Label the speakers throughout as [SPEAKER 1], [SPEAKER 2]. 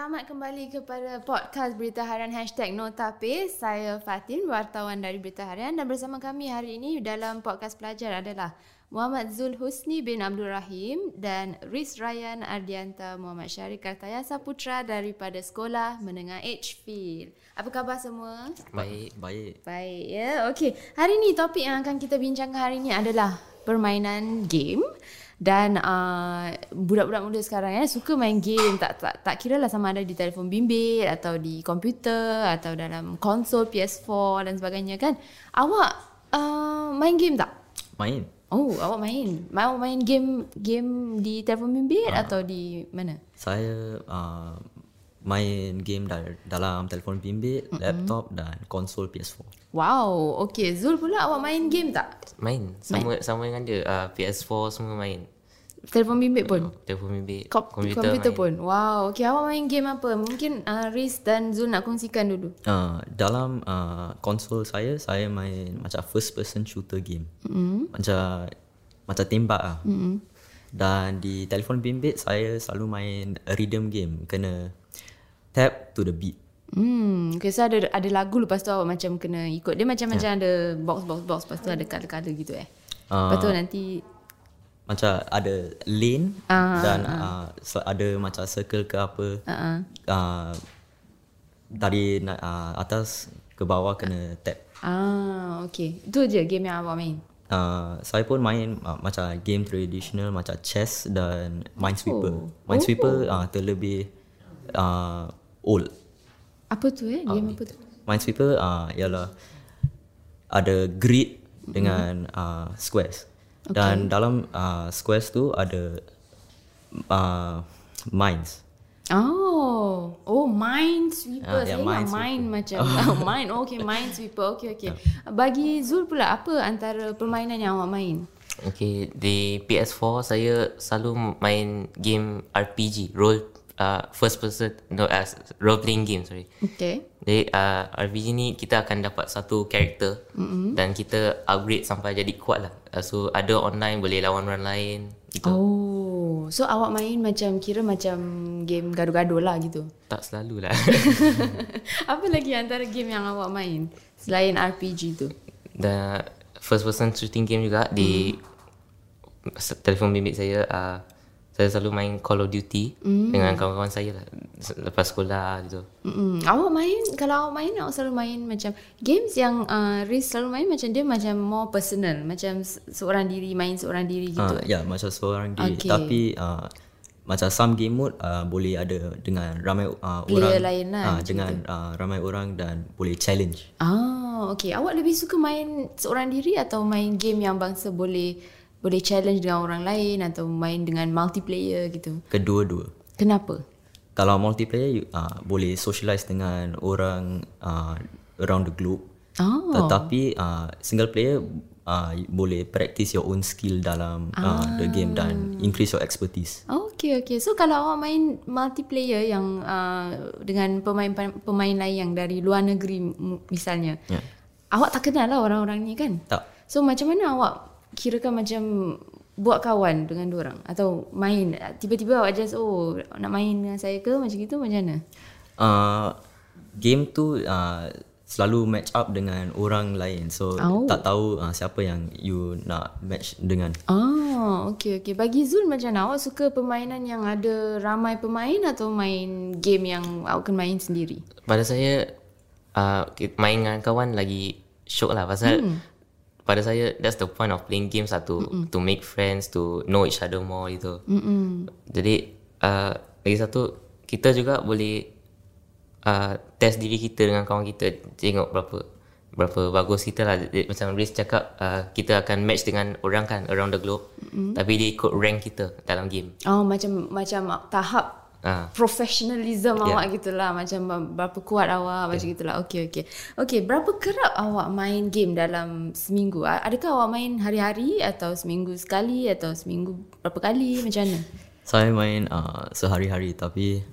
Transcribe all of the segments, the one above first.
[SPEAKER 1] Selamat kembali kepada podcast Berita Harian Hashtag Notape. Saya Fatin, wartawan dari Berita Harian dan bersama kami hari ini dalam podcast pelajar adalah Muhammad Zul Husni bin Abdul Rahim dan Riz Ryan Ardianta Muhammad Syarif Kartayasa Putra daripada Sekolah Menengah Edgefield. Apa khabar semua?
[SPEAKER 2] Baik, baik.
[SPEAKER 1] Baik, ya. Okey, hari ini topik yang akan kita bincangkan hari ini adalah permainan game dan uh, budak-budak muda sekarang ya suka main game. Tak tak tak kira lah sama ada di telefon bimbit atau di komputer atau dalam konsol PS4 dan sebagainya kan. Awak uh, main game tak?
[SPEAKER 2] Main.
[SPEAKER 1] oh awak main. Mau main game game di telefon bimbit uh. atau di mana?
[SPEAKER 2] Saya uh, main game dal- dalam telefon bimbit, mm-hmm. laptop dan konsol PS4.
[SPEAKER 1] wow okey Zul pula awak main game tak
[SPEAKER 3] Main sama main. sama dengan dia uh, PS4 semua main.
[SPEAKER 1] telefon bimbit pun
[SPEAKER 3] Telefon bimbit,
[SPEAKER 1] Kom- komputer, komputer pun wow okey awak main game apa mungkin uh, Riz dan Zul nak kongsikan dulu
[SPEAKER 2] Uh, dalam uh, konsol saya, saya main macam first person shooter game. Mm-hmm. Macam macam tembak lah. Mm-hmm. Dan di telefon bimbit, saya selalu main rhythm game. Kena tap to the beat.
[SPEAKER 1] Hmm, okay, so ada ada lagu lepas tu awak macam kena ikut. Dia macam macam ada box box box lepas tu ada color-color gitu eh.
[SPEAKER 2] Ah.
[SPEAKER 1] lepas tu nanti
[SPEAKER 2] Macam ada lane
[SPEAKER 1] Ah,
[SPEAKER 2] dan uh, se- ada macam circle ke apa.
[SPEAKER 1] uh-uh.
[SPEAKER 2] Uh, dari uh, atas ke bawah kena tap.
[SPEAKER 1] Ah, okay. Itu je game yang awak main.
[SPEAKER 2] Uh, saya pun main uh, macam game traditional macam chess dan Minesweeper. Minesweeper uh, terlebih uh, old.
[SPEAKER 1] Apa tu eh? Game apa tu?
[SPEAKER 2] Minesweeper uh, ialah ada grid dengan uh, squares. Dan dalam uh, squares tu ada uh, mines.
[SPEAKER 1] Oh, oh Minesweeper.
[SPEAKER 2] Ah, ya,
[SPEAKER 1] Saya ingat
[SPEAKER 2] Minesweeper.
[SPEAKER 1] mine macam oh. mine. Oh, okay, Minesweeper. Okay, okay. Bagi Zul pula apa antara permainan yang awak main?
[SPEAKER 3] Okay, di PS4 saya selalu main game RPG, role uh, first person no as role playing game sorry.
[SPEAKER 1] Okay.
[SPEAKER 3] Jadi uh, RPG ni kita akan dapat satu karakter mm-hmm. dan kita upgrade sampai jadi kuat lah. Uh, so ada online boleh lawan orang lain gitu.
[SPEAKER 1] Oh, so awak main macam kira macam game gaduh-gaduh lah gitu.
[SPEAKER 3] Tak selalu lah.
[SPEAKER 1] Apa lagi antara game yang awak main selain RPG tu?
[SPEAKER 3] Dan first person shooting game juga di se- telefon bimbit saya uh, saya selalu main Call of Duty dengan kawan-kawan saya lah lepas sekolah gitu.
[SPEAKER 1] Mm-mm. Awak main kalau awak main awak selalu main macam games yang uh, Riz selalu main macam dia macam more personal, macam se- seorang diri main seorang diri gitu.
[SPEAKER 2] Uh, ya macam seorang diri
[SPEAKER 1] Okay.
[SPEAKER 2] tapi uh, macam some game mode uh, boleh ada dengan ramai uh,
[SPEAKER 1] Player
[SPEAKER 2] orang
[SPEAKER 1] lain lah,
[SPEAKER 2] uh, dengan uh, ramai orang dan boleh challenge.
[SPEAKER 1] Ah, okay. Awak lebih suka main seorang diri atau main game yang bangsa boleh boleh challenge dengan orang lain atau main dengan multiplayer gitu?
[SPEAKER 2] Kedua-dua.
[SPEAKER 1] Kenapa?
[SPEAKER 2] Kalau multiplayer you, uh, boleh socialize dengan orang uh, around the globe.
[SPEAKER 1] Oh.
[SPEAKER 2] Tetapi uh, single player uh, boleh practice your own skill dalam uh, the game dan increase your expertise.
[SPEAKER 1] Okay, okay. So kalau awak main multiplayer yang uh, dengan pemain pemain lain yang dari luar negeri misalnya,
[SPEAKER 2] Ya.
[SPEAKER 1] awak tak kenal lah orang-orang ni kan?
[SPEAKER 2] Tak.
[SPEAKER 1] So macam mana awak kirakan macam buat kawan dengan orang atau main tiba-tiba awak just oh nak main dengan saya ke macam gitu macam mana?
[SPEAKER 2] Uh, game tu uh, selalu match up dengan orang lain. So
[SPEAKER 1] Oh.
[SPEAKER 2] tak tahu uh, siapa yang you nak match dengan.
[SPEAKER 1] Ah, okay, okay. Bagi Zul macam mana? Awak suka permainan yang ada ramai pemain atau main game yang awak akan main sendiri?
[SPEAKER 3] Pada saya uh, main dengan kawan lagi syok lah pasal pada saya that's the point of playing games lah to to make friends to know each other more gitu.
[SPEAKER 1] Mm-mm.
[SPEAKER 3] Jadi uh, lagi satu kita juga boleh uh, test diri kita dengan kawan kita tengok berapa berapa bagus kita lah Jadi, macam Riz cakap uh, kita akan match dengan orang kan around the globe mm-hmm. tapi dia ikut rank kita dalam game
[SPEAKER 1] Oh, macam macam tahap
[SPEAKER 3] uh,
[SPEAKER 1] professionalism yeah. awak gitulah macam berapa kuat awak macam gitulah okey okey okey berapa kerap awak main game dalam seminggu adakah awak main hari-hari atau seminggu sekali atau seminggu berapa kali macam mana
[SPEAKER 2] Saya main uh, sehari-hari tapi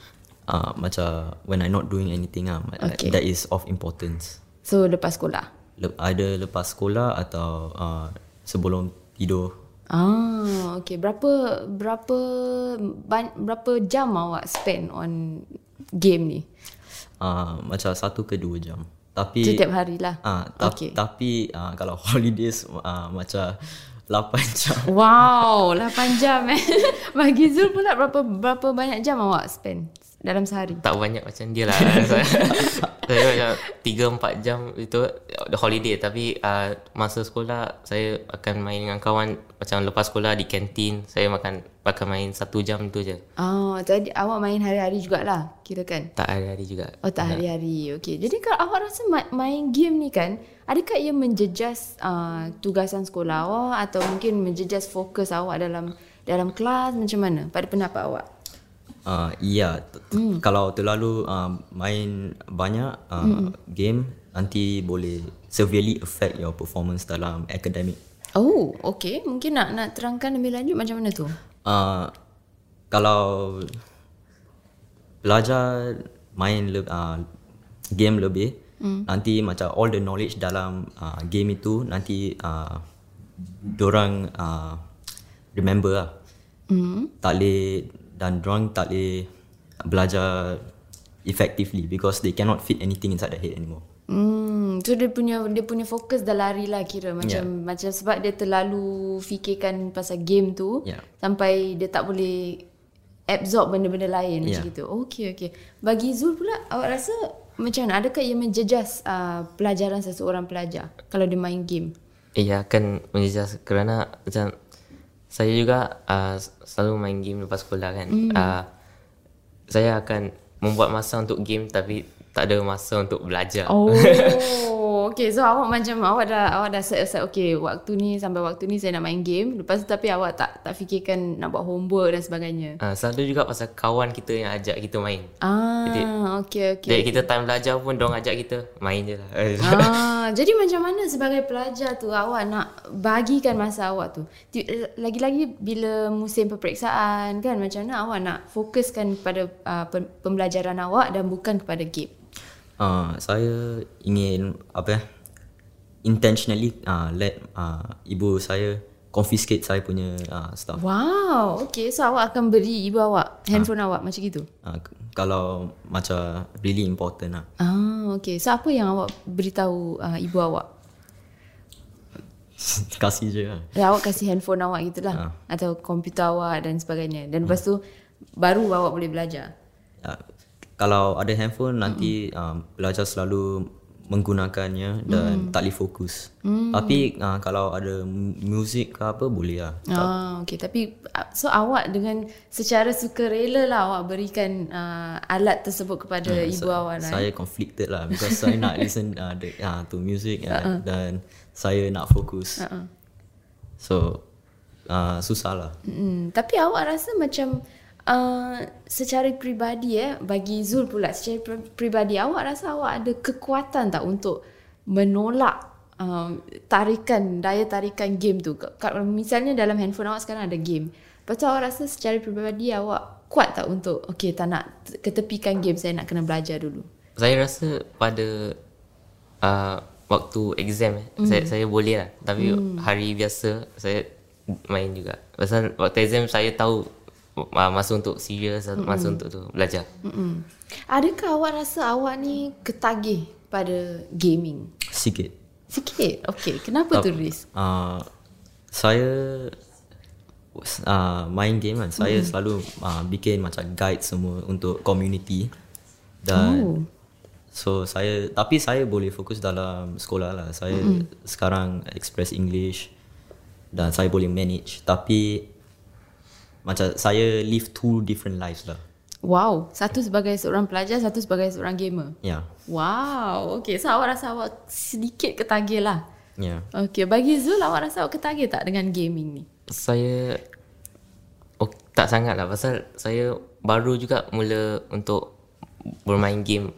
[SPEAKER 2] uh, macam when I not doing anything ah
[SPEAKER 1] Okay.
[SPEAKER 2] that is of importance.
[SPEAKER 1] so lepas sekolah
[SPEAKER 2] Le- ada lepas sekolah atau uh, sebelum tidur.
[SPEAKER 1] Ah okey berapa berapa berapa jam awak spend on game ni?
[SPEAKER 2] Uh, macam satu ke dua jam. Tapi
[SPEAKER 1] Setiap hari lah.
[SPEAKER 2] Ah, ta-
[SPEAKER 1] Okey.
[SPEAKER 2] Tapi uh, kalau holidays uh, macam 8 jam.
[SPEAKER 1] Wow, 8 jam eh. Bagi Zul pula berapa berapa banyak jam awak spend dalam sehari?
[SPEAKER 3] Tak banyak macam dia lah. saya, macam 3-4 jam itu the holiday. Tapi uh, masa sekolah saya akan main dengan kawan macam lepas sekolah di kantin. Saya makan akan main satu jam tu je.
[SPEAKER 1] Oh, jadi awak main hari-hari jugalah, kira kan?
[SPEAKER 3] Tak hari-hari juga.
[SPEAKER 1] Oh, tak hari-hari. Okey. Jadi kalau awak rasa ma- main game ni kan, adakah ia menjejas uh, tugasan sekolah awak atau mungkin menjejas fokus awak dalam dalam kelas macam mana pada pendapat awak?
[SPEAKER 2] Uh, iya, t- t- kalau terlalu uh, main banyak uh, game nanti boleh severely affect your performance dalam academic.
[SPEAKER 1] Oh, okey. Mungkin nak nak terangkan lebih lanjut macam mana tu?
[SPEAKER 2] Uh, kalau belajar main le- uh, game lebih mm. nanti macam all the knowledge dalam uh, game itu nanti uh, dorang uh, remember lah. Mm. Tak boleh dan dorang tak boleh belajar effectively because they cannot fit anything inside their head anymore.
[SPEAKER 1] Hmm, so dia punya dia punya fokus dah lari lah kira macam
[SPEAKER 2] Yeah.
[SPEAKER 1] macam sebab dia terlalu fikirkan pasal game tu
[SPEAKER 2] Yeah.
[SPEAKER 1] sampai dia tak boleh absorb benda-benda lain macam
[SPEAKER 2] Yeah.
[SPEAKER 1] gitu. Okey okey. Bagi Zul pula awak rasa macam mana? Adakah ia menjejas uh, pelajaran seseorang pelajar kalau dia main game?
[SPEAKER 3] Ia akan menjejas kerana macam saya juga uh, selalu main game lepas sekolah kan. Mm. Uh, saya akan membuat masa untuk game tapi tak ada masa untuk belajar.
[SPEAKER 1] Oh, okay. So awak macam awak dah awak dah set aside okay waktu ni sampai waktu ni saya nak main game. Lepas tu tapi awak tak tak fikirkan nak buat homework dan sebagainya.
[SPEAKER 3] Uh, selalu juga pasal kawan kita yang ajak kita main.
[SPEAKER 1] Ah, okay okay.
[SPEAKER 3] Jadi kita time belajar pun diorang ajak kita main je lah.
[SPEAKER 1] Ah, jadi macam mana sebagai pelajar tu awak nak bagikan masa awak tu? Lagi-lagi bila musim peperiksaan kan macam mana awak nak fokuskan pada uh, pem- pembelajaran awak dan bukan kepada game.
[SPEAKER 2] Uh, saya ingin apa ya intentionally uh, let uh, ibu saya confiscate saya punya uh, stuff.
[SPEAKER 1] Wow, okay. So awak akan beri ibu awak handphone awak macam gitu?
[SPEAKER 2] Uh, kalau macam really important lah.
[SPEAKER 1] Ah, okay. So apa yang awak beritahu uh, ibu awak?
[SPEAKER 2] Kasih je lah.
[SPEAKER 1] Ya, awak kasih handphone awak gitulah. Atau komputer awak dan sebagainya. Dan lepas tu baru awak boleh belajar.
[SPEAKER 2] Uh, kalau ada handphone nanti um, belajar selalu menggunakannya dan tak boleh fokus. Tapi uh, kalau ada mu- muzik ke apa boleh lah.
[SPEAKER 1] Ah, okay. Tapi uh, so awak dengan secara sukarela lah awak berikan uh, alat tersebut kepada ibu awak lah.
[SPEAKER 2] Saya conflicted lah because saya nak listen uh, the, uh, to music uh, dan saya nak fokus.
[SPEAKER 1] Uh-uh.
[SPEAKER 2] So uh, susah lah.
[SPEAKER 1] Hmm, tapi awak rasa macam uh, secara peribadi eh bagi Zul pula secara peribadi awak rasa awak ada kekuatan tak untuk menolak um, tarikan daya tarikan game tu. Misalnya dalam handphone awak sekarang ada game. Lepas tu awak rasa secara peribadi awak kuat tak untuk okay tak nak ketepikan game saya nak kena belajar dulu.
[SPEAKER 3] saya rasa pada uh, waktu exam
[SPEAKER 1] Hmm.
[SPEAKER 3] saya saya boleh lah. Tapi hari biasa saya main juga. Pasal waktu exam saya tahu uh, masa untuk serius,
[SPEAKER 1] Hmm.
[SPEAKER 3] masa untuk tu belajar.
[SPEAKER 1] Mm-mm. Adakah awak rasa awak ni ketagih pada gaming?
[SPEAKER 2] Sikit.
[SPEAKER 1] Sikit. Okay, kenapa tu Riz?
[SPEAKER 2] Uh, saya uh, main game kan. Saya selalu uh, bikin macam guide semua untuk community. Dan
[SPEAKER 1] Oh.
[SPEAKER 2] So saya tapi saya boleh fokus dalam sekolah lah. Saya mm sekarang express English dan saya boleh manage tapi macam saya live two different lives lah.
[SPEAKER 1] Wow, satu sebagai seorang pelajar, satu sebagai seorang gamer.
[SPEAKER 2] Ya. Yeah.
[SPEAKER 1] Wow, okay. So awak rasa awak sedikit ketagih lah.
[SPEAKER 2] Ya. Yeah.
[SPEAKER 1] Okay, bagi Zul awak rasa awak ketagih tak dengan gaming ni?
[SPEAKER 3] Saya oh, tak sangat lah pasal saya baru juga mula untuk bermain game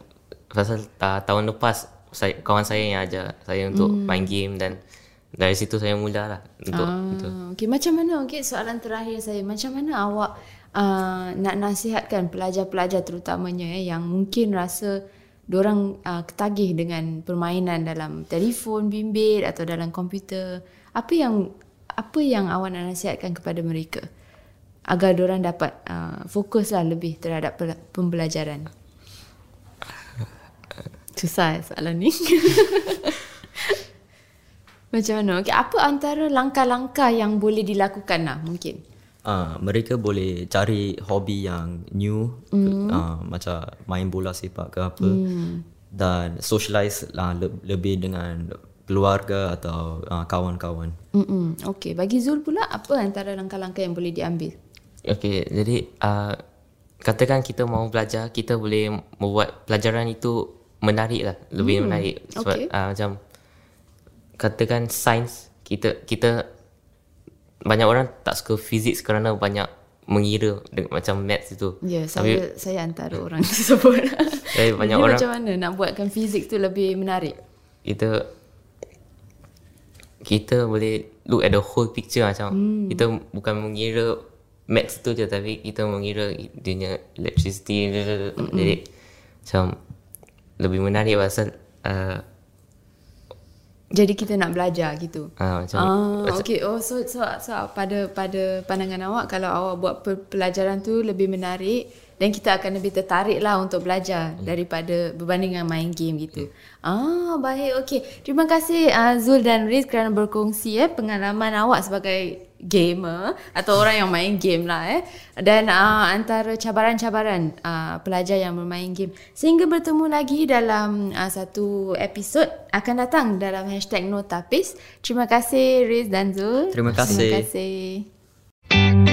[SPEAKER 3] pasal uh, tahun lepas saya, kawan saya yang ajar saya untuk
[SPEAKER 1] Hmm.
[SPEAKER 3] main game dan dari situ saya mula lah untuk untuk
[SPEAKER 1] Ah, okay, macam mana? Okay, soalan terakhir saya. Macam mana awak uh, nak nasihatkan pelajar-pelajar terutamanya eh, yang mungkin rasa orang uh, ketagih dengan permainan dalam telefon bimbit atau dalam komputer. Apa yang apa yang awak nak nasihatkan kepada mereka agar orang dapat uh, fokuslah lebih terhadap pembelajaran? Susah eh soalan ni. Macam mana? Okay, apa antara langkah-langkah yang boleh dilakukan lah mungkin?
[SPEAKER 2] Uh, mereka boleh cari hobi yang new mm. uh, macam main bola sepak ke apa mm. dan socialize uh, le- lebih dengan keluarga atau uh, kawan-kawan.
[SPEAKER 1] Mm-mm. Okay, bagi Zul pula apa antara langkah-langkah yang boleh diambil?
[SPEAKER 3] Okay, jadi uh, katakan kita mau belajar, kita boleh membuat pelajaran itu menarik lah, lebih mm. menarik. Sebab
[SPEAKER 1] Okay.
[SPEAKER 3] uh, macam katakan sains, kita kita banyak orang tak suka fizik kerana banyak mengira dengan macam maths itu.
[SPEAKER 1] Ya, saya saya antara orang tersebut.
[SPEAKER 3] Tapi banyak
[SPEAKER 1] Jadi
[SPEAKER 3] orang
[SPEAKER 1] macam mana nak buatkan fizik tu lebih menarik?
[SPEAKER 3] kita kita boleh look at the whole picture macam hmm. kita bukan mengira maths tu je tapi kita mengira dia punya electricity mm jadi macam lebih menarik pasal uh,
[SPEAKER 1] Jadi kita nak belajar gitu.
[SPEAKER 3] uh, macam
[SPEAKER 1] Ah, okay. Oh, so, so, so pada pada pandangan awak kalau awak buat pe- pelajaran tu lebih menarik dan kita akan lebih tertarik lah untuk belajar daripada berbanding dengan main game gitu. Ah, baik. Okay. Terima kasih uh, Zul dan Riz kerana berkongsi eh pengalaman awak sebagai gamer atau orang yang main game lah eh dan uh, antara cabaran-cabaran uh, pelajar yang bermain game sehingga bertemu lagi dalam uh, satu episod akan datang dalam hashtag Notapis terima kasih Riz dan Zul
[SPEAKER 2] Terima kasih.
[SPEAKER 1] terima kasih